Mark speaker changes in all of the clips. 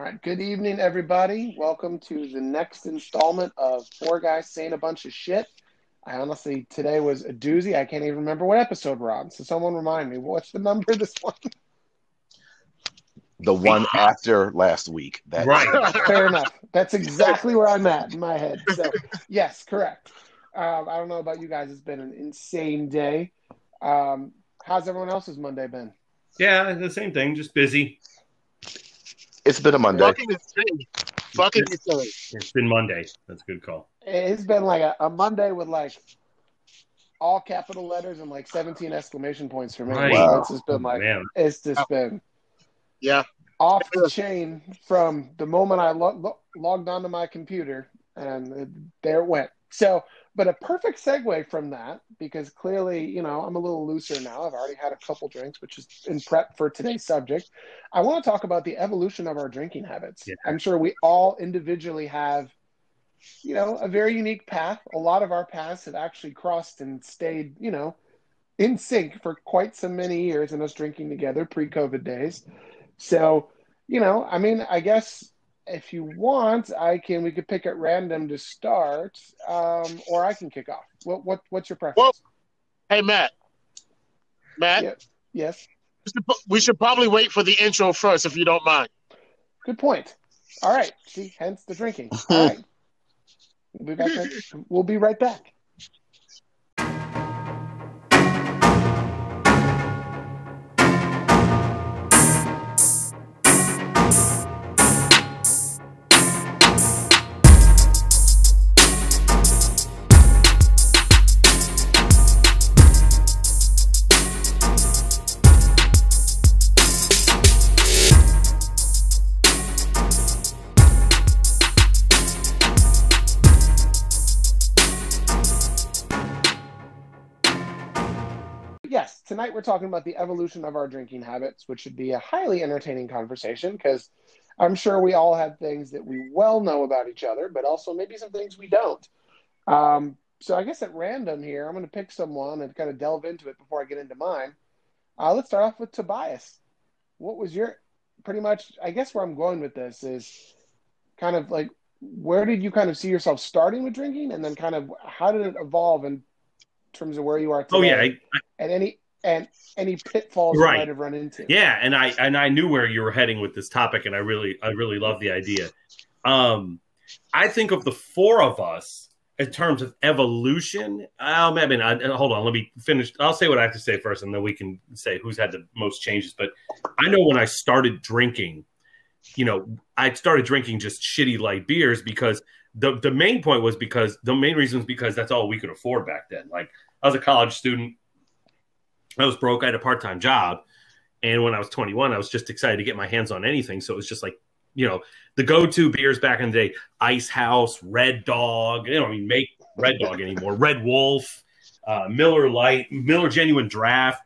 Speaker 1: right. Good evening, everybody. Welcome to the next installment of Four Guys Saying a Bunch of Shit. I honestly, today was a doozy. I can't even remember what episode we're on. So someone remind me, what's the number of this one?
Speaker 2: The one after last week. That
Speaker 3: Right.
Speaker 1: Fair enough. That's exactly where I'm at in my head. So, yes, correct. Um, I don't know about you guys. It's been an insane day. Um, how's everyone else's Monday been?
Speaker 3: Yeah, the same thing, just busy.
Speaker 2: It's been a Monday.
Speaker 4: Fucking insane. Fucking insane.
Speaker 3: It's been Monday. That's a good call.
Speaker 1: It's been like a, a Monday with like all capital letters and like 17 exclamation points for me.
Speaker 3: Right.
Speaker 1: So
Speaker 2: Wow.
Speaker 1: It's just been like,
Speaker 3: Man.
Speaker 1: it's just been
Speaker 4: Yeah.
Speaker 1: off the chain from the moment I lo- lo- logged onto my computer and it- there it went. So, but a perfect segue from that because clearly, you know, I'm a little looser now. I've already had a couple drinks, which is in prep for today's subject. I want to talk about the evolution of our drinking habits.
Speaker 3: Yeah.
Speaker 1: I'm sure we all individually have, you know, a very unique path. A lot of our paths have actually crossed and stayed, you know, in sync for quite so many years and us drinking together pre-COVID days. So, you know, I mean, I guess if you want, I can we could pick at random to start, um, or I can kick off. What what what's your preference?
Speaker 4: Well- Hey, Matt. Matt,
Speaker 1: Yeah. yes,
Speaker 4: we should pro- we should probably wait for the intro first, if you don't mind.
Speaker 1: good point. All right, see, hence the drinking. All right, we'll be back. We'll be right back. tonight we're talking about the evolution of our drinking habits, which should be a highly entertaining conversation because I'm sure we all have things that we well know about each other, but also maybe some things we don't. Um, so I guess at random here, I'm going to pick someone and kind of delve into it before I get into mine. Uh, let's start off with Tobias. What was your pretty much? I guess where I'm going with this is kind of like where did you kind of see yourself starting with drinking, and then kind of how did it evolve in terms of where you are today?
Speaker 3: Oh yeah, I,
Speaker 1: and any and any pitfalls you
Speaker 3: Right.
Speaker 1: might have run into.
Speaker 3: yeah, and I and I knew where you were heading with this topic, and I really I really love the idea. Um, I think of the four of us in terms of evolution. Um, I mean, I, hold on, let me finish. I'll say what I have to say first, and then we can say who's had the most changes. But I know when I started drinking, you know, I started drinking just shitty light beers because the the main point was because the main reason was because that's all we could afford back then. Like I was a college student, I was broke, I had a part time job, and when I was 21, I was just excited to get my hands on anything. So it was just like, you know, the go to beers back in the day: Ice House, Red Dog. They don't even make Red Dog anymore. Red Wolf, uh, Miller Lite, Miller Genuine Draft.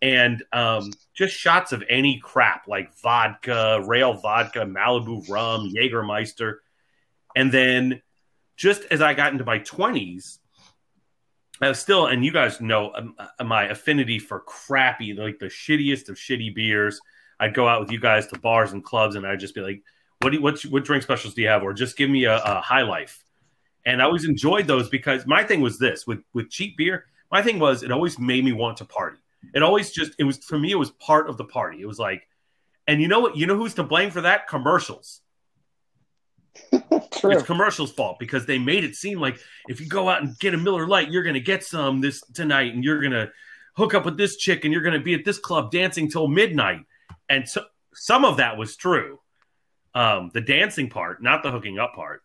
Speaker 3: And um, just shots of any crap like vodka, rail vodka, Malibu rum, Jägermeister. And then just as I got into my 20s, I was still, and you guys know um, uh, my affinity for crappy, like the shittiest of shitty beers. I'd go out with you guys to bars and clubs, and I'd just be like, "What do you, what, what drink specials do you have?" Or just give me a, a High Life. And I always enjoyed those because my thing was this with with cheap beer. My thing was it always made me want to party. It always just it was for me. It was part of the party. It was like, and you know what? You know who's to blame for that? Commercials. It's commercials' fault because they made it seem like if you go out and get a Miller Lite, you're going to get some this tonight, and you're going to hook up with this chick, and you're going to be at this club dancing till midnight. And so some of that was true, um, the dancing part, not the hooking up part.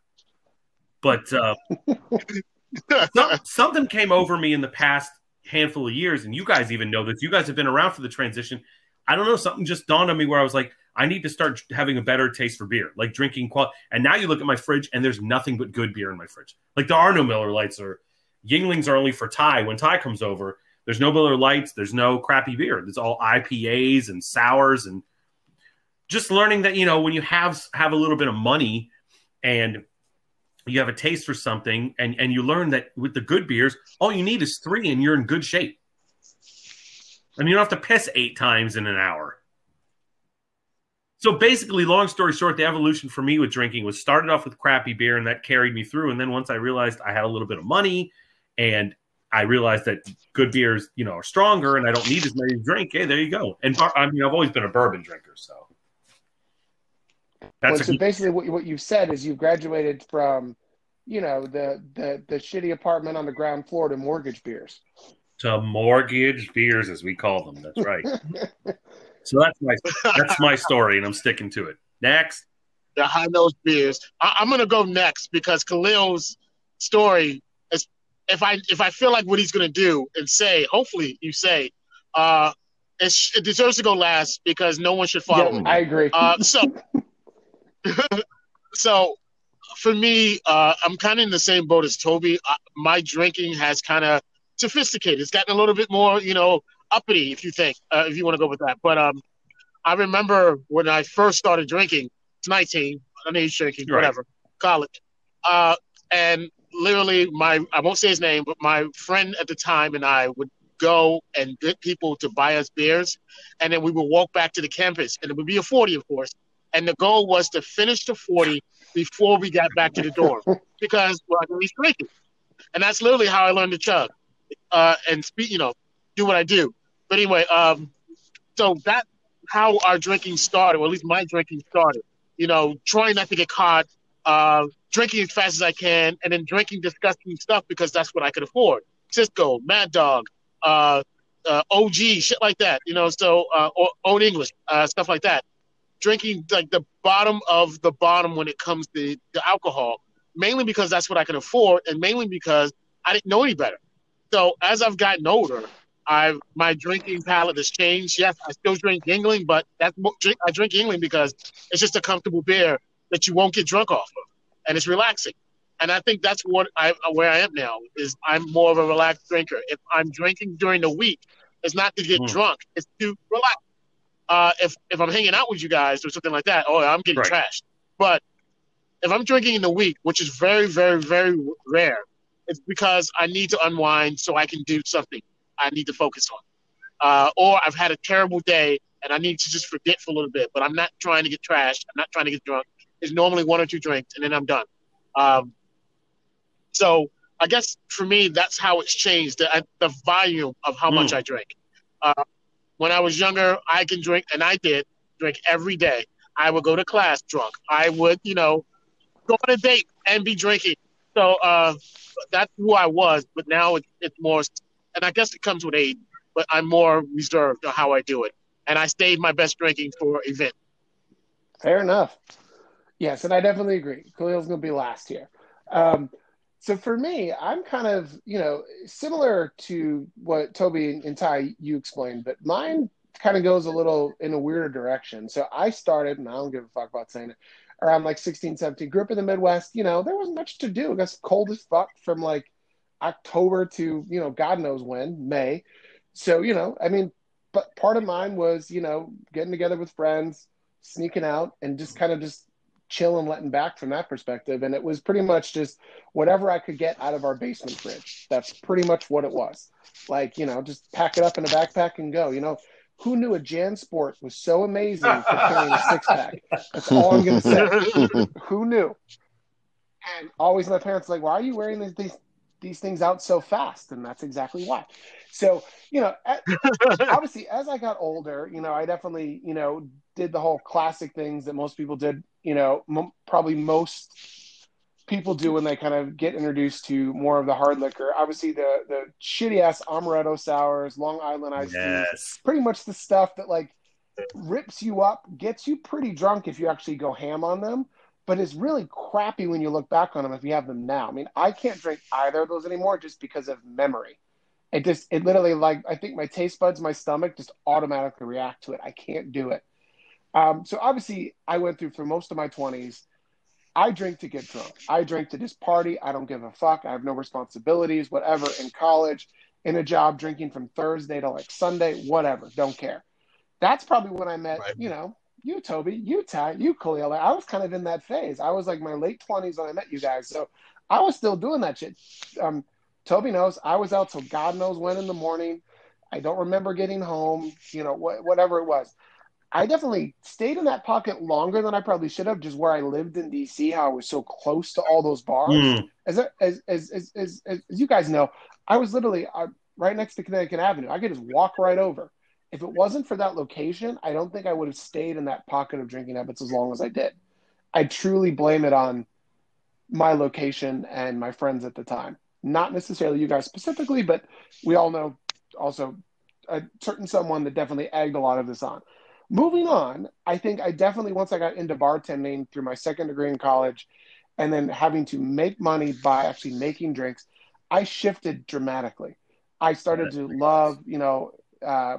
Speaker 3: But uh, some, something came over me in the past handful of years, and you guys even know this. You guys have been around for the transition. I don't know. Something just dawned on me where I was like, I need to start having a better taste for beer, like drinking quality. And now you look at my fridge, and there's nothing but good beer in my fridge. Like there are no Miller Lites or Yuenglings are only for Ty. When Ty comes over, there's no Miller Lites. There's no crappy beer. It's all IPAs and sours and just learning that you know when you have have a little bit of money and you have a taste for something and and you learn that with the good beers all you need is three and you're in good shape and you don't have to piss eight times in an hour So basically, long story short, the evolution for me with drinking was started off with crappy beer, and that carried me through. And then once I realized I had a little bit of money, and I realized that good beers, you know, are stronger, and I don't need as many to drink. Hey, there you go. And I mean, I've always been a bourbon drinker, so
Speaker 1: Well,
Speaker 3: that's
Speaker 1: so basically, what, what you've said is you've graduated from, you know, the, the the shitty apartment on the ground floor to mortgage beers.
Speaker 3: to mortgage beers, as we call them. That's right. so that's my that's my story, and I'm sticking to it. Next,
Speaker 4: the high nose beers. I, I'm gonna go next because Khalil's story is if I if I feel like what he's gonna do and say, hopefully you say, uh, it, it deserves to go last because no one should follow
Speaker 1: Yeah,
Speaker 4: him.
Speaker 1: I agree.
Speaker 4: Uh, so, so for me, uh, I'm kind of in the same boat as Toby. Uh, my drinking has kind of sophisticated. It's gotten a little bit more, you know, uppity, if you think, uh, if you want to go with that. But um, I remember when I first started drinking. It's 19, underage drinking,
Speaker 3: Right.
Speaker 4: whatever, college, uh, and literally, my I won't say his name, but my friend at the time and I would go and get people to buy us beers, and then we would walk back to the campus, and it would be a 40, of course. And the goal was to finish the 40 before we got back to the dorm because we're well, I was drinking. And that's literally how I learned to chug uh, and speak, you know, do what I do. But anyway, um, so that's how our drinking started, or at least my drinking started. You know, trying not to get caught, uh, drinking as fast as I can, and then drinking disgusting stuff because that's what I could afford. Cisco, Mad Dog, uh, uh, OG, shit like that. You know, so uh, Old English, uh, stuff like that. Drinking like the bottom of the bottom when it comes to, to alcohol, mainly because that's what I could afford, and mainly because I didn't know any better. So as I've gotten older, I my drinking palate has changed. Yes, I still drink Yuengling, but that's drink, I drink Yuengling because it's just a comfortable beer that you won't get drunk off of, and it's relaxing. And I think that's what I where I am now is I'm more of a relaxed drinker. If I'm drinking during the week, it's not to get
Speaker 3: Hmm.
Speaker 4: drunk; it's to relax. Uh, if if I'm hanging out with you guys or something like that, oh, I'm getting
Speaker 3: Right.
Speaker 4: trashed. But if I'm drinking in the week, which is very, very, very rare, it's because I need to unwind so I can do something I need to focus on. Uh, or I've had a terrible day and I need to just forget for a little bit, but I'm not trying to get trashed. I'm not trying to get drunk. It's normally one or two drinks and then I'm done. Um, so I guess for me, that's how it's changed the, the volume of how much
Speaker 3: Mm.
Speaker 4: I drink. Uh, when I was younger, I can drink, and I did drink every day. I would go to class drunk. I would, you know, go on a date and be drinking. So uh, that's who I was. But now it's, it's more, and I guess it comes with age. But I'm more reserved on how I do it, and I stayed my best drinking for event.
Speaker 1: Fair enough. Yes, and I definitely agree. Khalil's going to be last here. Um, so for me, I'm kind of, you know, similar to what Toby and Ty you explained, but mine kind of goes a little in a weirder direction. So I started, and I don't give a fuck about saying it, around like 16, 17. Grew up in the Midwest. You know, there wasn't much to do. It got cold as fuck from like October to, you know, God knows when, May. So, you know, I mean, but part of mine was, you know, getting together with friends, sneaking out, and just kind of just chill and letting back from that perspective. And it was pretty much just whatever I could get out of our basement fridge. That's pretty much what it was. Like, you know, just pack it up in a backpack and go. You know, who knew a Jan Sport was so amazing for carrying a six pack? That's all I'm going to say. Who knew? And always my parents like, why are you wearing these, these these things out so fast? And that's exactly why. So, you know, obviously as I got older, you know, I definitely, you know, did the whole classic things that most people did, you know, m- probably most people do when they kind of get introduced to more of the hard liquor. Obviously the the shitty ass amaretto sours, Long Island iced
Speaker 3: yes,
Speaker 1: pretty much the stuff that like rips you up, gets you pretty drunk if you actually go ham on them, but it's really crappy when you look back on them if you have them now. I mean, I can't drink either of those anymore just because of memory. It just it literally like I think my taste buds, my stomach just automatically react to it. I can't do it. Um, so obviously, I went through for most of my twenties. I drink to get drunk. I drink to just party. I don't give a fuck. I have no responsibilities, whatever. In college, in a job, drinking from Thursday to like Sunday, whatever. Don't care. That's probably when I met,
Speaker 4: Right.
Speaker 1: you know, you, Toby, you, Ty, you, Khalil. I was kind of in that phase. I was like my late 20s when I met you guys. So I was still doing that shit. Um, Toby knows I was out till God knows when in the morning. I don't remember getting home, you know, wh- whatever it was. I definitely stayed in that pocket longer than I probably should have, just where I lived in DC, how I was so close to all those bars.
Speaker 3: Mm.
Speaker 1: As, as, as, as, as, as you guys know, I was literally uh, right next to Connecticut Avenue. I could just walk right over. If it wasn't for that location, I don't think I would have stayed in that pocket of drinking habits as long as I did. I truly blame it on my location and my friends at the time. Not necessarily you guys specifically, but we all know also a certain someone that definitely egged a lot of this on. Moving on, I think I definitely once I got into bartending through my second degree in college, and then having to make money by actually making drinks, I shifted dramatically. I started to love, you know, uh,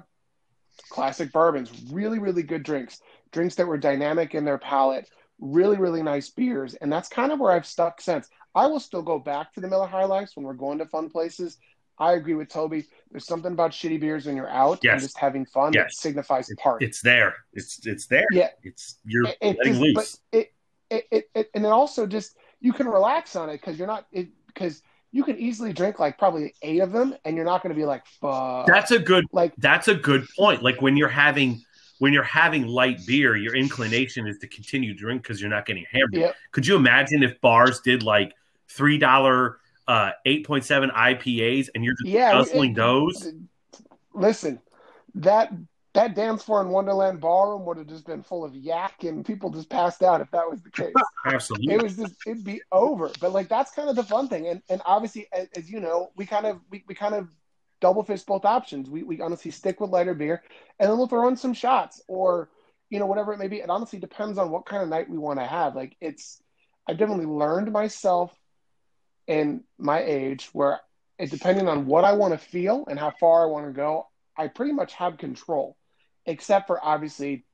Speaker 1: classic bourbons, really, really good drinks, drinks that were dynamic in their palate, really, really nice beers, and that's kind of where I've stuck since. I will still go back to the Miller High Lifes when we're going to fun places. I agree with Toby. There's something about shitty beers when you're out
Speaker 3: Yes.
Speaker 1: and just having fun that
Speaker 3: Yes.
Speaker 1: signifies party.
Speaker 3: It's there. It's it's there.
Speaker 1: Yeah.
Speaker 3: It's you're
Speaker 1: It- it
Speaker 3: letting
Speaker 1: just-
Speaker 3: loose.
Speaker 1: But it, it, it, it, and then also just you can relax on it because you're not because you can easily drink like probably eight of them and you're not going to be like fuck.
Speaker 3: That's a good
Speaker 1: like
Speaker 3: that's a good point. Like when you're having when you're having light beer, your inclination is to continue to drink because you're not getting hammered.
Speaker 1: Yep.
Speaker 3: Could you imagine if bars did like three dollar uh eight point seven IPAs and you're just
Speaker 1: yeah.
Speaker 3: guzzling
Speaker 1: it-
Speaker 3: those?
Speaker 1: Listen, that that dance floor in Wonderland Ballroom would have just been full of yak and people just passed out if that was the case.
Speaker 3: Absolutely.
Speaker 1: it was just it'd be over. But like that's kind of the fun thing. And and obviously as, as you know, we kind of we, we kind of double fist both options. We we honestly stick with lighter beer and then we'll throw in some shots or you know, whatever it may be. It honestly depends on what kind of night we want to have. Like it's I've definitely learned myself in my age where it depending on what I want to feel and how far I want to go, I pretty much have control. Except for obviously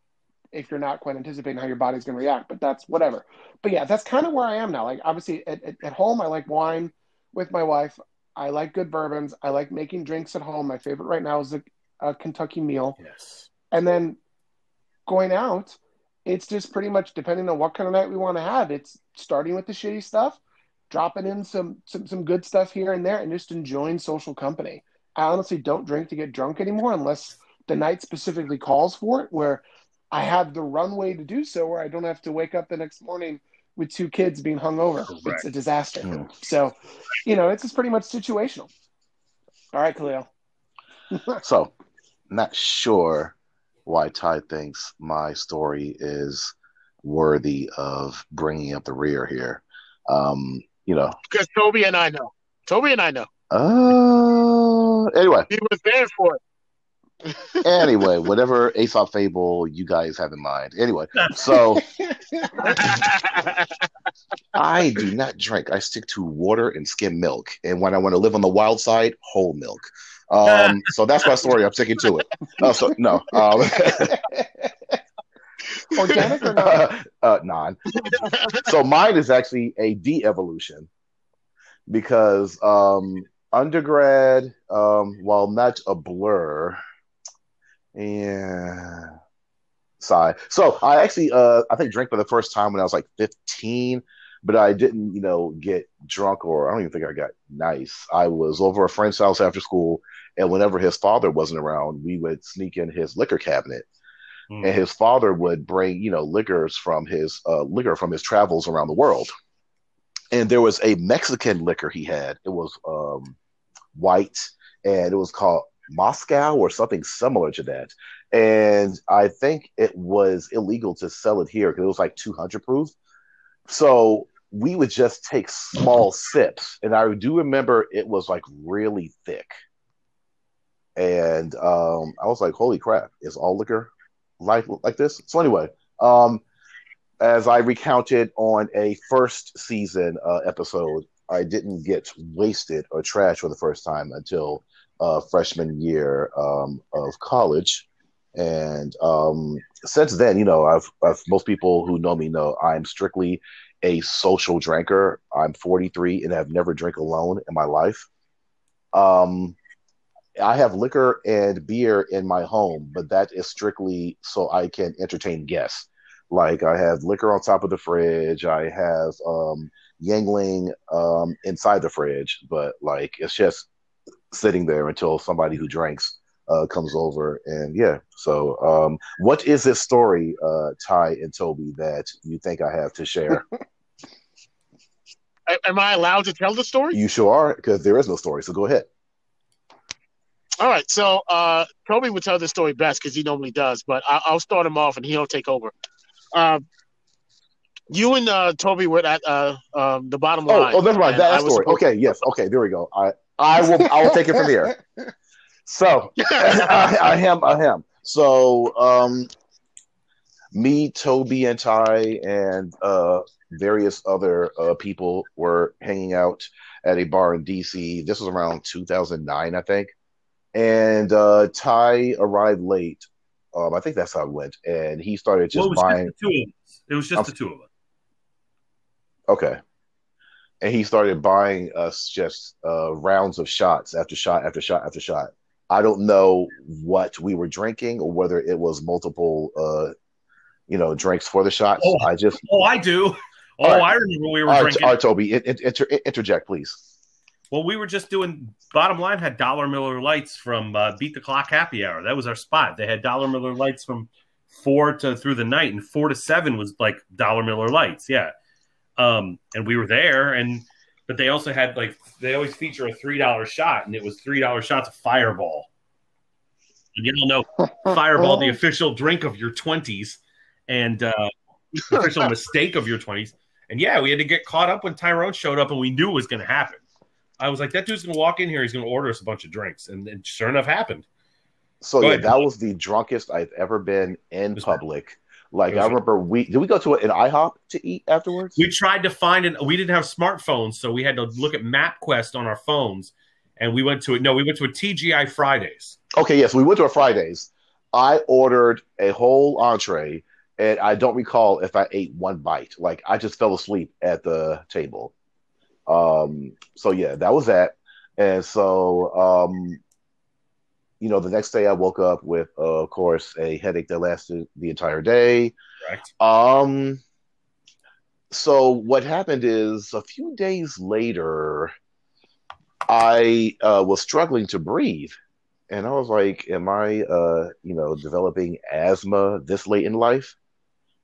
Speaker 1: if you're not quite anticipating how your body's going to react, but that's whatever. But yeah, that's kind of where I am now. Like obviously at, at, at home, I like wine with my wife. I like good bourbons. I like making drinks at home. My favorite right now is a, a Kentucky Mule.
Speaker 3: yes.
Speaker 1: And then going out, it's just pretty much depending on what kind of night we want to have. It's starting with the shitty stuff, dropping in some some some good stuff here and there, and just enjoying social company. I honestly don't drink to get drunk anymore unless the night specifically calls for it, where I have the runway to do so, where I don't have to wake up the next morning with two kids being hung hungover. It's a disaster.
Speaker 2: Hmm.
Speaker 1: So, you know, it's just pretty much situational. All right, Khalil.
Speaker 2: So, not sure why Ty thinks my story is worthy of bringing up the rear here. Um, you know,
Speaker 4: Because Toby and I know. Toby and I know.
Speaker 2: uh, anyway,
Speaker 4: He was there for it.
Speaker 2: Anyway, whatever Aesop fable you guys have in mind. Anyway, so I do not drink. I stick to water and skim milk. And when I want to live on the wild side, whole milk. Um, so that's my story. I'm sticking to it. Oh, so no, um,
Speaker 1: Organic or not?
Speaker 2: uh, non. So mine is actually a de-evolution because um, undergrad, um, while not a blur, yeah. Sigh. So I actually, uh, I think drank for the first time when I was like 15, but I didn't, you know, get drunk or I don't even think I got nice. I was over a friend's house after school, and whenever his father wasn't around, we would sneak in his liquor cabinet
Speaker 3: Mm.
Speaker 2: and his father would bring you know liquors from his uh, liquor from his travels around the world and there was a mexican liquor he had it was um, white and it was called moscow or something similar to that. And i think it was illegal to sell it here because it was like 200 proof. So we would just take small sips. And i do remember it was like really thick. And um, i was like holy crap is all liquor like like this. So anyway, um, as I recounted on a first season uh, episode, I didn't get wasted or trash for the first time until uh, freshman year um, of college, and um, since then, you know, I've, I've most people who know me know I'm strictly a social drinker. I'm 43 and have never drank alone in my life. Um, I have liquor and beer in my home, but that is strictly so I can entertain guests. Like I have liquor on top of the fridge. I have um, Yuengling um, inside the fridge, but like it's just sitting there until somebody who drinks uh, comes over, and yeah. So, um, what is this story, uh, Ty and Toby, that you think I have to share?
Speaker 4: Am I allowed to tell the story?
Speaker 2: you sure are, because there is no story. So go ahead.
Speaker 4: All right. So uh, Toby would tell the story best because he normally does, but I- I'll start him off and he'll take over. Uh, you and uh, Toby were at uh, um, the bottom
Speaker 2: Oh,
Speaker 4: line.
Speaker 2: oh, never mind. That story.
Speaker 4: supposed-
Speaker 2: Okay, yes. Okay, there we go. I I will I will take it from here. So I, I am I am. So um me, Toby and Ty and uh various other uh people were hanging out at a bar in DC. This was around 2009, I think. And uh Ty arrived late. Um I think that's how it went. And he started just
Speaker 3: Well, it was
Speaker 2: buying
Speaker 3: just the two of us. It was just
Speaker 2: I'm-
Speaker 3: the two of us.
Speaker 2: Okay. And he started buying us just uh, rounds of shots after shot after shot after shot. I don't know what we were drinking or whether it was multiple, uh, you know, drinks for the shots.
Speaker 3: Oh.
Speaker 2: I just,
Speaker 3: Oh, I do. Oh,
Speaker 2: right.
Speaker 3: I remember we were
Speaker 2: all right,
Speaker 3: drinking.
Speaker 2: all right, Toby, in, in, inter, interject, please.
Speaker 3: Well, we were just doing. Bottom line had Dollar Miller Lites from uh, Beat the Clock Happy Hour. That was our spot. They had Dollar Miller Lites from four to through the night, and four to seven was like Dollar Miller Lites. Yeah, um, and we were there, and but they also had like they always feature a three dollar shot, and it was three dollar shots of Fireball. And you don't know Fireball, the official drink of your twenties, and uh, the official mistake of your twenties. And yeah, we had to get caught up when Tyrone showed up, and we knew it was going to happen. I was like, that dude's going to walk in here. He's going to order us a bunch of drinks, and, and sure enough, happened.
Speaker 2: So
Speaker 3: Go
Speaker 2: yeah,
Speaker 3: ahead.
Speaker 2: that was the drunkest I've ever been in
Speaker 3: was-
Speaker 2: public. Like I remember we did we go to an IHOP to eat afterwards?
Speaker 3: We tried to find it. We didn't have smartphones, so we had to look at MapQuest on our phones, and we went to it. No, we went to a TGI Fridays.
Speaker 2: Okay, yes, we went to a Fridays. I ordered a whole entree, and I don't recall if I ate one bite. Like I just fell asleep at the table. Um, so yeah, that was that. And so, um, you know, the next day I woke up with, uh, of course, a headache that lasted the entire day.
Speaker 3: Correct.
Speaker 2: Um, so what happened is a few days later, I uh, was struggling to breathe, and I was like, "Am I, uh, you know, developing asthma this late in life?"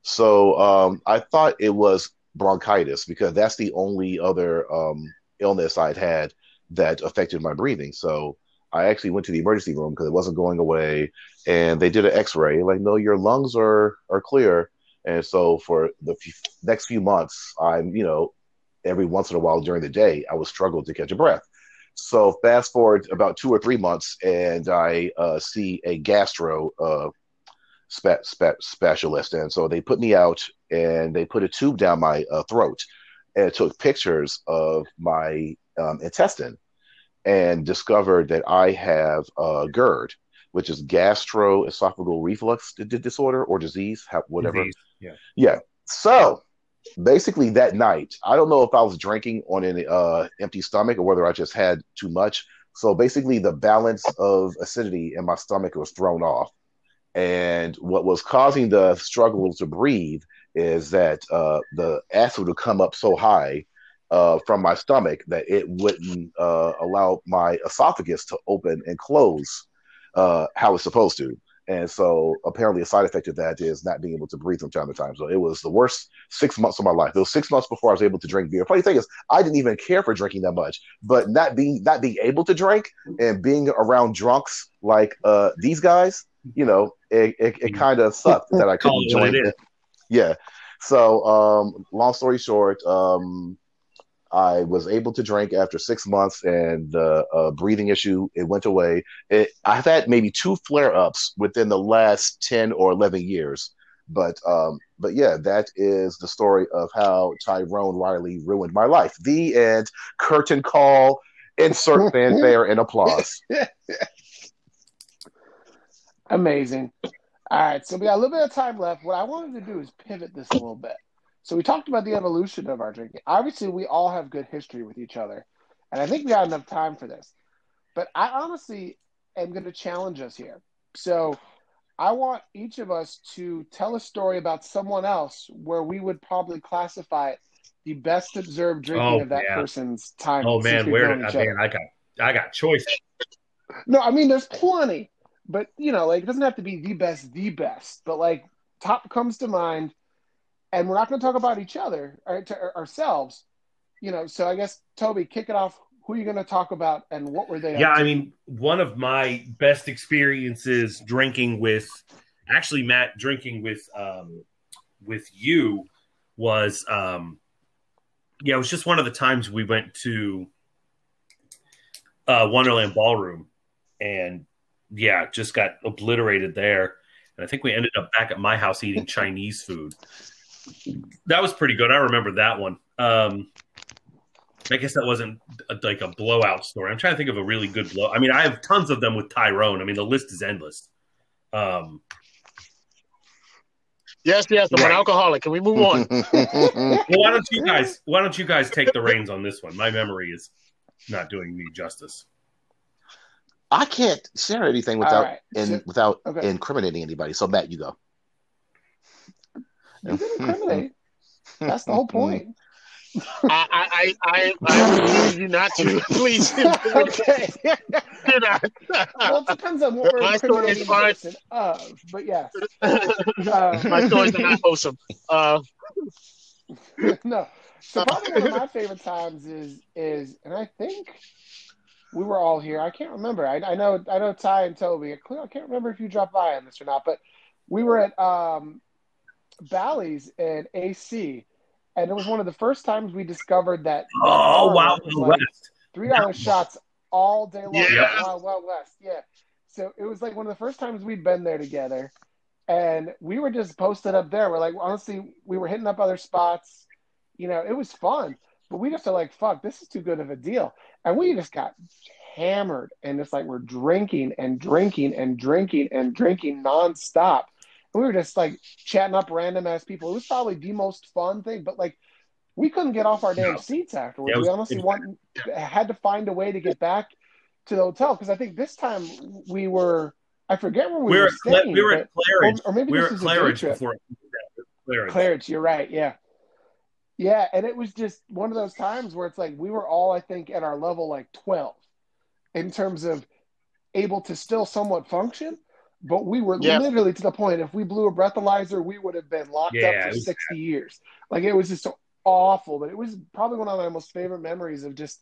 Speaker 2: So um, I thought it was bronchitis because that's the only other um, illness I'd had that affected my breathing. So I actually went to the emergency room because it wasn't going away, and they did an X-ray. Like, no, your lungs are are clear. And so for the next few months, I'm, you know, every once in a while during the day, I would struggle to catch a breath. So fast forward about two or three months, and I uh, see a gastro uh, spe- spe- specialist, and so they put me out and they put a tube down my uh, throat and took pictures of my um, intestine and discovered that I have uh, GERD, which is gastroesophageal reflux disorder or disease, whatever.
Speaker 3: Disease, yeah.
Speaker 2: Yeah. So basically that night, I don't know if I was drinking on an uh, empty stomach or whether I just had too much. So basically, the balance of acidity in my stomach was thrown off. And what was causing the struggle to breathe is that uh, the acid would come up so high uh, from my stomach that it wouldn't uh, allow my esophagus to open and close uh, how it's supposed to. And so apparently a side effect of that is not being able to breathe from time to time. So it was the worst six months of my life. Those six months before I was able to drink beer. Funny thing is, I didn't even care for drinking that much, but not being not being able to drink and being around drunks like uh, these guys, you know, it, it, it kind of sucked that I couldn't join. Yeah. So um, long story short, um, I was able to drink after six months, and the uh, breathing issue it went away. It, I've had maybe two flare ups within the last ten or eleven years, but um, but yeah, that is the story of how Tyrone Riley ruined my life. The end. Curtain call. Insert fanfare and applause.
Speaker 1: Amazing. All right, so we got a little bit of time left. What I wanted to do is pivot this a little bit. So we talked about the evolution of our drinking. Obviously, we all have good history with each other, and I think we got enough time for this. But I honestly am going to challenge us here. So I want each of us to tell a story about someone else where we would probably classify it the best observed drinking
Speaker 3: Oh,
Speaker 1: of that
Speaker 3: yeah.
Speaker 1: person's time.
Speaker 3: Oh man, where did I, man, I got I got choice.
Speaker 1: No, I mean there's plenty, but you know, like it doesn't have to be the best, the best, but like top comes to mind, and we're not going to talk about each other or to ourselves, you know. So I guess Toby, kick it off. Who are you going to talk about, and what were they?
Speaker 3: Yeah, I mean, one of my best experiences drinking with, actually, Matt, drinking with, um, with you was, um, yeah, it was just one of the times we went to uh, Wonderland Ballroom, and yeah, just got obliterated there. And I think we ended up back at my house eating Chinese food. That was pretty good. I remember that one. Um, I guess that wasn't a, like a blowout story. I'm trying to think of a really good blow. I mean, I have tons of them with Tyrone. I mean, the list is endless. Um,
Speaker 4: yes, yes, I'm right. an alcoholic. Can we move on?
Speaker 3: well, why don't you guys? Why don't you guys take the reins on this one? My memory is not doing me justice.
Speaker 2: I can't share anything without right. in, so, without okay. incriminating anybody. So Matt, you go.
Speaker 1: You can incriminate. That's the whole point.
Speaker 4: I, I, I, I you not to. Please. okay.
Speaker 1: Do not. well, it depends on what we're My story is fine. of, but yes.
Speaker 4: Uh, My stories are not wholesome. Uh,
Speaker 1: no. So probably one of my favorite times is is, and I think we were all here. I can't remember. I, I know I know Ty and Toby. I can't remember if you dropped by on this or not, but we were at um, Bally's in AC, and it was one of the first times we discovered that.
Speaker 3: Oh wow! Like
Speaker 1: Three dollar shots all day long. Yeah. Wild, Wild West. Yeah. So it was like one of the first times we'd been there together, and we were just posted up there. We're like, honestly, we were hitting up other spots. You know, it was fun, but we just are like, fuck, this is too good of a deal and we just got hammered and it's like we're drinking and drinking and drinking and drinking nonstop. We were just like chatting up random ass people. It was probably the most fun thing, but like we couldn't get off our damn no. seats afterwards. Yeah, was, we honestly want, had to find a way to get back to the hotel because I think this time we were I forget where we, we were, were staying.
Speaker 3: We were at Claridge. Or, or maybe we were at Claridge before.
Speaker 1: Claridge. Claridge, you're right. Yeah. Yeah, and it was just one of those times where it's like we were all, I think, at our level like 12 in terms of able to still somewhat function, but we were yep. literally to the point if we blew a breathalyzer, we would have been locked yeah, up for 60 bad. years. Like it was just so awful, but it was probably one of my most favorite memories of just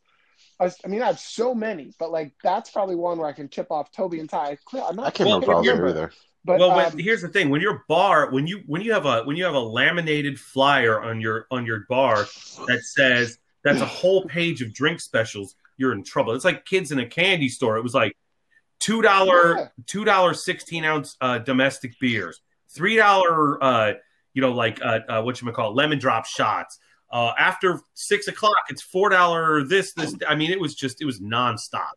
Speaker 1: I, mean, I have so many, but like that's probably one where I can chip off Toby and Ty. I'm not
Speaker 2: I can't remember either.
Speaker 3: But well, um, when, here's the thing: when your bar, when you when you have a when you have a laminated flyer on your on your bar that says that's a whole page of drink specials, you're in trouble. It's like kids in a candy store. It was like two dollar yeah. two dollar sixteen ounce uh, domestic beers, three dollar uh, you know like uh, uh, what you call lemon drop shots. Uh, after six o'clock, it's four dollar this this. I mean, it was just it was nonstop.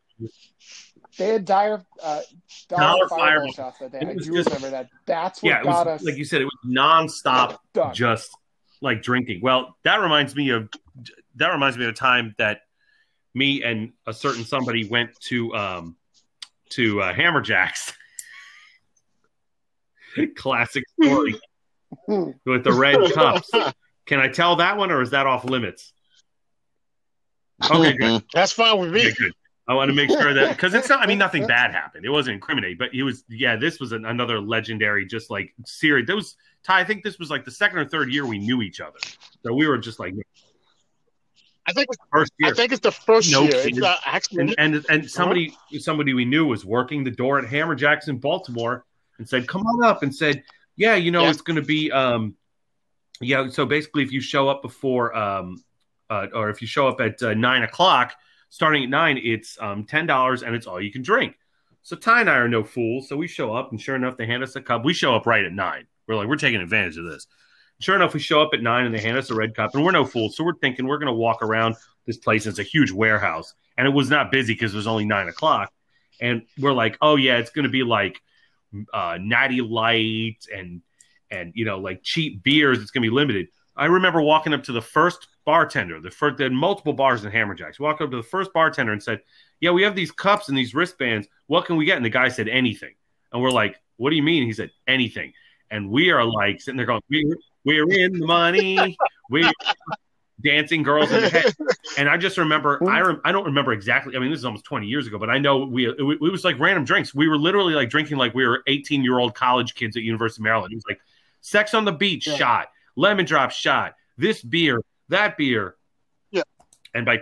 Speaker 1: They had dire, uh, dire dollar fireball shots that day. I do just, remember that. That's what
Speaker 3: yeah,
Speaker 1: got
Speaker 3: was,
Speaker 1: us.
Speaker 3: Like you said, it was nonstop, done. just like drinking. Well, that reminds me of that reminds me of a time that me and a certain somebody went to um, to uh, Hammerjacks. Classic story with the red cups. Can I tell that one, or is that off limits?
Speaker 4: Okay, good. That's fine with me.
Speaker 3: Okay, good. I want to make sure that because it's not. I mean, nothing bad happened. It wasn't incriminating, but he was. Yeah, this was an, another legendary, just like series. That was Ty. I think this was like the second or third year we knew each other, so we were just like.
Speaker 4: I think it's the first year. I think it's the first no year. It's, uh,
Speaker 3: actually, and, and and somebody uh-huh. somebody we knew was working the door at Hammer Jackson, Baltimore, and said, "Come on up," and said, "Yeah, you know, yeah. it's going to be um, yeah." So basically, if you show up before um, uh, or if you show up at uh, nine o'clock starting at nine, it's um, ten dollars and it's all you can drink. So Ty and I are no fools. So we show up, and sure enough, they hand us a cup. We show up right at nine. We're like, we're taking advantage of this. Sure enough, we show up at nine, and they hand us a red cup, and we're no fools. So we're thinking we're going to walk around this place. It's a huge warehouse, and it was not busy because it was only nine o'clock. And we're like, oh yeah, it's going to be like uh, natty light and and you know like cheap beers. It's going to be limited. I remember walking up to the first bartender. The first, they had multiple bars in Hammerjacks. Walked up to the first bartender and said, "Yeah, we have these cups and these wristbands. What can we get?" And the guy said, "Anything." And we're like, "What do you mean?" He said, "Anything." And we are like sitting there going, "We we're in the money. We dancing girls in the head. And I just remember, I rem- I don't remember exactly. I mean, this is almost twenty years ago, but I know we it, it was like random drinks. We were literally like drinking like we were eighteen year old college kids at University of Maryland. It was like Sex on the Beach
Speaker 4: Yeah.
Speaker 3: shot, Lemon Drop shot, this beer, that beer.
Speaker 4: Yeah.
Speaker 3: And by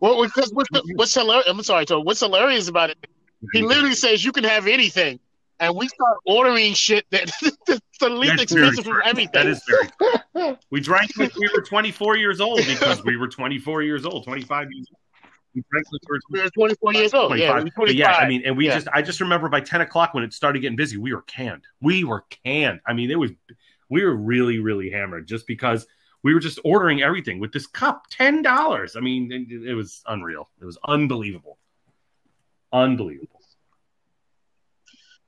Speaker 4: Well, because what's, what's hilarious? I'm sorry, Todd. What's hilarious about it? He literally says you can have anything, and we start ordering shit that that's the least expensive from everything.
Speaker 3: That is very. we drank like we were 24 years old because we were 24 years old, 25 years old. We drank we
Speaker 4: we
Speaker 3: were
Speaker 4: were 24 years old. Yeah,
Speaker 3: 25.
Speaker 4: we were
Speaker 3: But
Speaker 4: 25.
Speaker 3: yeah, I mean, and we
Speaker 4: Yeah.
Speaker 3: just, I just remember by 10 o'clock when it started getting busy, we were canned. We were canned. I mean, it was, we were really, really hammered just because we were just ordering everything with this cup, ten dollars. I mean, it, it was unreal. It was unbelievable, unbelievable.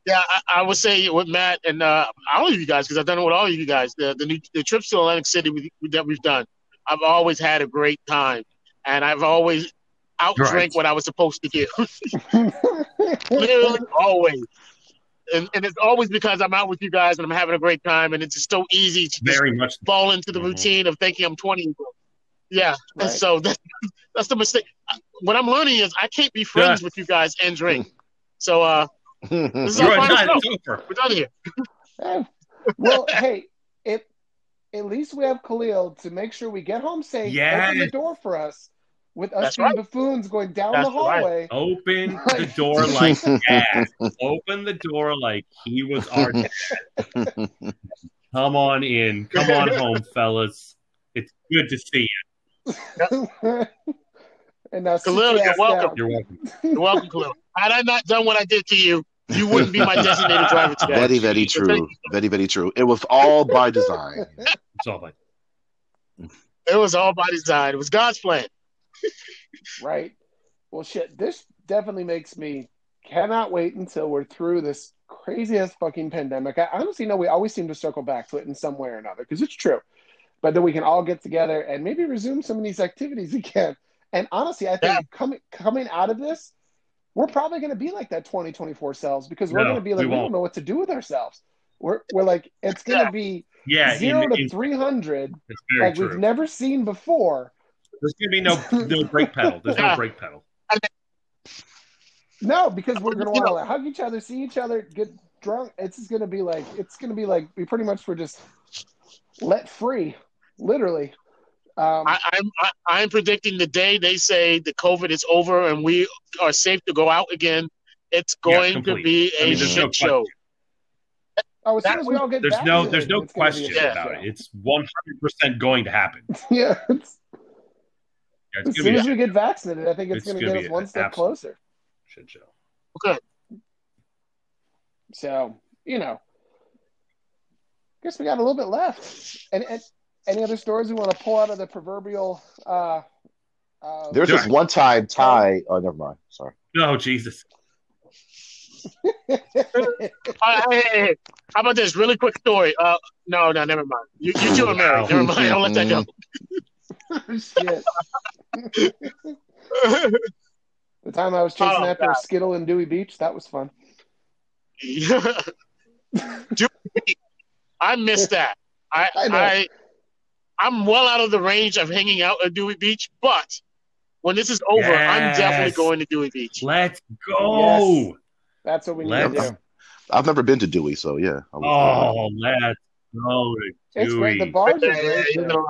Speaker 4: Yeah, I, I would say with Matt and uh, all of you guys, because I've done it with all of you guys. The the, new, the trips to Atlantic City we, that we've done, I've always had a great time, and I've always outdrank
Speaker 3: Right.
Speaker 4: what I was supposed to do. Literally, always. And, and it's always because I'm out with you guys and I'm having a great time, and it's just so easy to just
Speaker 3: Very much.
Speaker 4: fall into the
Speaker 3: Mhm.
Speaker 4: routine of thinking I'm 20 years old. Yeah, and so that's that's the mistake. What I'm learning is I can't be friends
Speaker 3: Yeah.
Speaker 4: with you guys and drink. So uh, this is
Speaker 3: You're
Speaker 4: our final
Speaker 3: done.
Speaker 4: show.
Speaker 3: Over.
Speaker 4: We're done here.
Speaker 1: Eh, well, hey, if at least we have Khalil to make sure we get home safe.
Speaker 3: Yes.
Speaker 1: Open the door for us with us
Speaker 4: That's
Speaker 1: being
Speaker 4: right.
Speaker 1: buffoons going down
Speaker 4: That's
Speaker 1: the hallway.
Speaker 3: Open the door like gas. Open the door like he was our dad. Come on in. Come on home, fellas. It's good to see you.
Speaker 1: and now sit
Speaker 4: Khalil, you're welcome.
Speaker 1: down.
Speaker 3: You're welcome.
Speaker 4: You're welcome, Khalil. Had I not done what I did to you, you wouldn't be my designated driver today.
Speaker 2: very, very true. Very, very true. It was all by design.
Speaker 3: It's all fine.
Speaker 4: It was all by design. It was God's plan.
Speaker 1: Right. Well, shit. This definitely makes me cannot wait until we're through this crazy ass fucking pandemic. I honestly know we always seem to circle back to it in some way or another because it's true. But then we can all get together and maybe resume some of these activities again. And honestly, I think
Speaker 4: Yeah.
Speaker 1: coming coming out of this, we're probably going to be like that 2024 selves because we're
Speaker 3: No,
Speaker 1: going to be like
Speaker 3: we
Speaker 1: we, don't know what to do with ourselves. We're we're like it's going to be
Speaker 3: Yeah,
Speaker 1: zero
Speaker 3: in-
Speaker 1: to
Speaker 3: in-
Speaker 1: 300 like
Speaker 3: true.
Speaker 1: we've never seen before.
Speaker 3: There's gonna be no no brake pedal. There's no brake pedal.
Speaker 1: No, because we're gonna want to hug each other, see each other, get drunk. It's just gonna be like it's gonna be like we pretty much were just let free, literally. Um,
Speaker 4: I, I'm I, I'm predicting the day they say the COVID is over and we are safe to go out again. It's
Speaker 3: Yeah,
Speaker 4: going to be a
Speaker 3: I mean, there's no
Speaker 4: show.
Speaker 1: oh, as soon as we all get
Speaker 3: There's no
Speaker 1: vaccinated,
Speaker 3: there's no
Speaker 1: it's gonna be a
Speaker 3: question about
Speaker 1: show.
Speaker 3: it. It's 100 percent going to happen.
Speaker 1: yeah, it's,
Speaker 3: Yeah, it's
Speaker 1: as soon as
Speaker 3: a
Speaker 1: we get vaccinated, I think it's,
Speaker 3: It's
Speaker 1: gonna,
Speaker 3: gonna
Speaker 1: get us one step closer.
Speaker 3: shit show. Okay.
Speaker 1: So you know, guess we got a little bit left. And, and any other stories we want to pull out of the proverbial? Uh, uh,
Speaker 2: There's this one time Ty. Oh, never mind. Sorry.
Speaker 3: No, Jesus.
Speaker 4: Uh, hey, hey, hey, how about this really quick story? Uh, no, no, never mind. You, you two are married. Never mind. I'll let that go.
Speaker 1: shit. The time I was chasing
Speaker 4: Oh,
Speaker 1: after
Speaker 4: God.
Speaker 1: a Skittle in Dewey Beach, that was fun.
Speaker 4: Dude, I missed that. I,
Speaker 1: I know.
Speaker 4: I, I'm well out of the range of hanging out at Dewey Beach, but when this is over, I'm definitely going to Dewey Beach.
Speaker 3: Let's go.
Speaker 1: That's what we need
Speaker 3: Let's-
Speaker 1: to do.
Speaker 2: I've never been to Dewey, so yeah. I would-
Speaker 3: Oh, let's go to
Speaker 1: It's great. The bars are great.
Speaker 4: you know,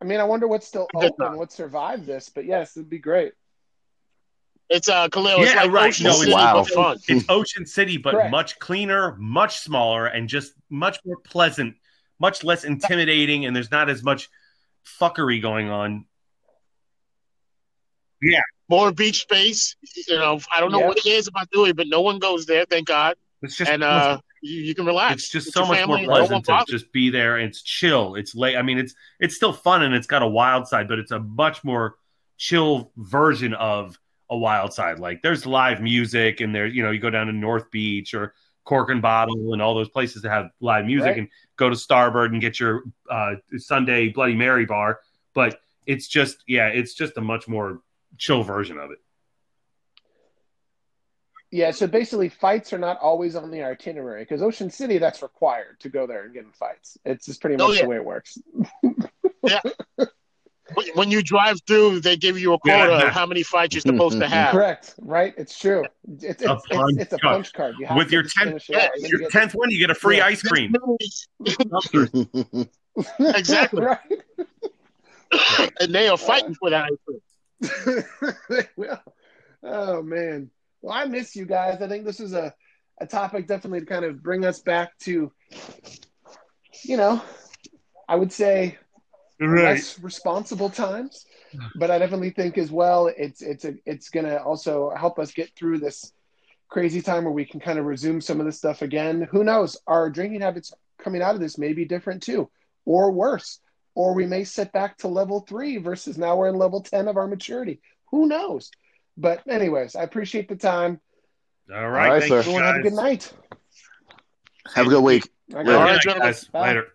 Speaker 1: I mean, I wonder what's still open, what survived this, but yes, it'd be great.
Speaker 4: it's uh, Khalil. It's
Speaker 3: Yeah,
Speaker 4: like
Speaker 3: right.
Speaker 4: Ocean
Speaker 3: No,
Speaker 4: City,
Speaker 2: it's- Wow.
Speaker 4: but.
Speaker 3: It's Ocean City, but
Speaker 1: Correct.
Speaker 3: much cleaner, much smaller, and just much more pleasant, much less intimidating, and there's not as much fuckery going on.
Speaker 4: Yeah, more beach space. You know, I don't know
Speaker 1: Yeah.
Speaker 4: what it is about Dewey, but no one goes there, thank God.
Speaker 3: It's just
Speaker 4: And uh, you, you can relax.
Speaker 3: it's just
Speaker 4: with
Speaker 3: so
Speaker 4: your
Speaker 3: much more
Speaker 4: family and no
Speaker 3: pleasant to
Speaker 4: bothers
Speaker 3: just be there it's chill. It's late. I mean, it's it's still fun and it's got a wild side, but it's a much more chill version of a wild side. Like there's live music and there, you know, you go down to North Beach or Cork and Bottle and all those places that have live music
Speaker 1: Right.
Speaker 3: and go to Starboard and get your uh, Sunday Bloody Mary bar. But it's just, yeah, it's just a much more chill version of it.
Speaker 1: Yeah, so basically, fights are not always on the itinerary because Ocean City, that's required to go there and get in fights. It's just pretty
Speaker 4: Oh,
Speaker 1: much
Speaker 4: yeah.
Speaker 1: the way it works.
Speaker 4: Yeah. When- When you drive through, they give you a quota
Speaker 3: Yeah.
Speaker 4: of how many fights you're supposed to mm-hmm. have.
Speaker 1: Correct, right? It's true. It's, it's,
Speaker 3: A punch
Speaker 1: it's a
Speaker 3: card.
Speaker 1: punch card. You have
Speaker 3: With
Speaker 1: to
Speaker 3: your
Speaker 1: just
Speaker 3: 10
Speaker 1: finish it out. And then
Speaker 3: Your
Speaker 1: you get-
Speaker 3: tenth one, you get a free
Speaker 1: Yeah.
Speaker 3: ice cream.
Speaker 4: Exactly.
Speaker 1: right?
Speaker 4: and they are fighting for that. ice cream.
Speaker 1: They will. Oh man. Well, I miss you guys. I think this is a, a topic definitely to kind of bring us back to, you know, I would say less responsible times. But I definitely think as well it's it's a it's gonna also help us get through this crazy time where we can kind of resume some of this stuff again. Who knows? Our drinking habits coming out of this may be different too, or worse. Or we may sit back to level three versus now we're in level 10 of our maturity. Who knows? But, anyways, I appreciate the time.
Speaker 3: All right,
Speaker 2: right,
Speaker 3: thank
Speaker 2: sir.
Speaker 3: you,
Speaker 1: have a good night.
Speaker 2: Have a good week.
Speaker 1: I
Speaker 4: All
Speaker 1: got
Speaker 4: right,
Speaker 1: it.
Speaker 4: gentlemen.
Speaker 3: guys.
Speaker 1: Bye.
Speaker 3: Later.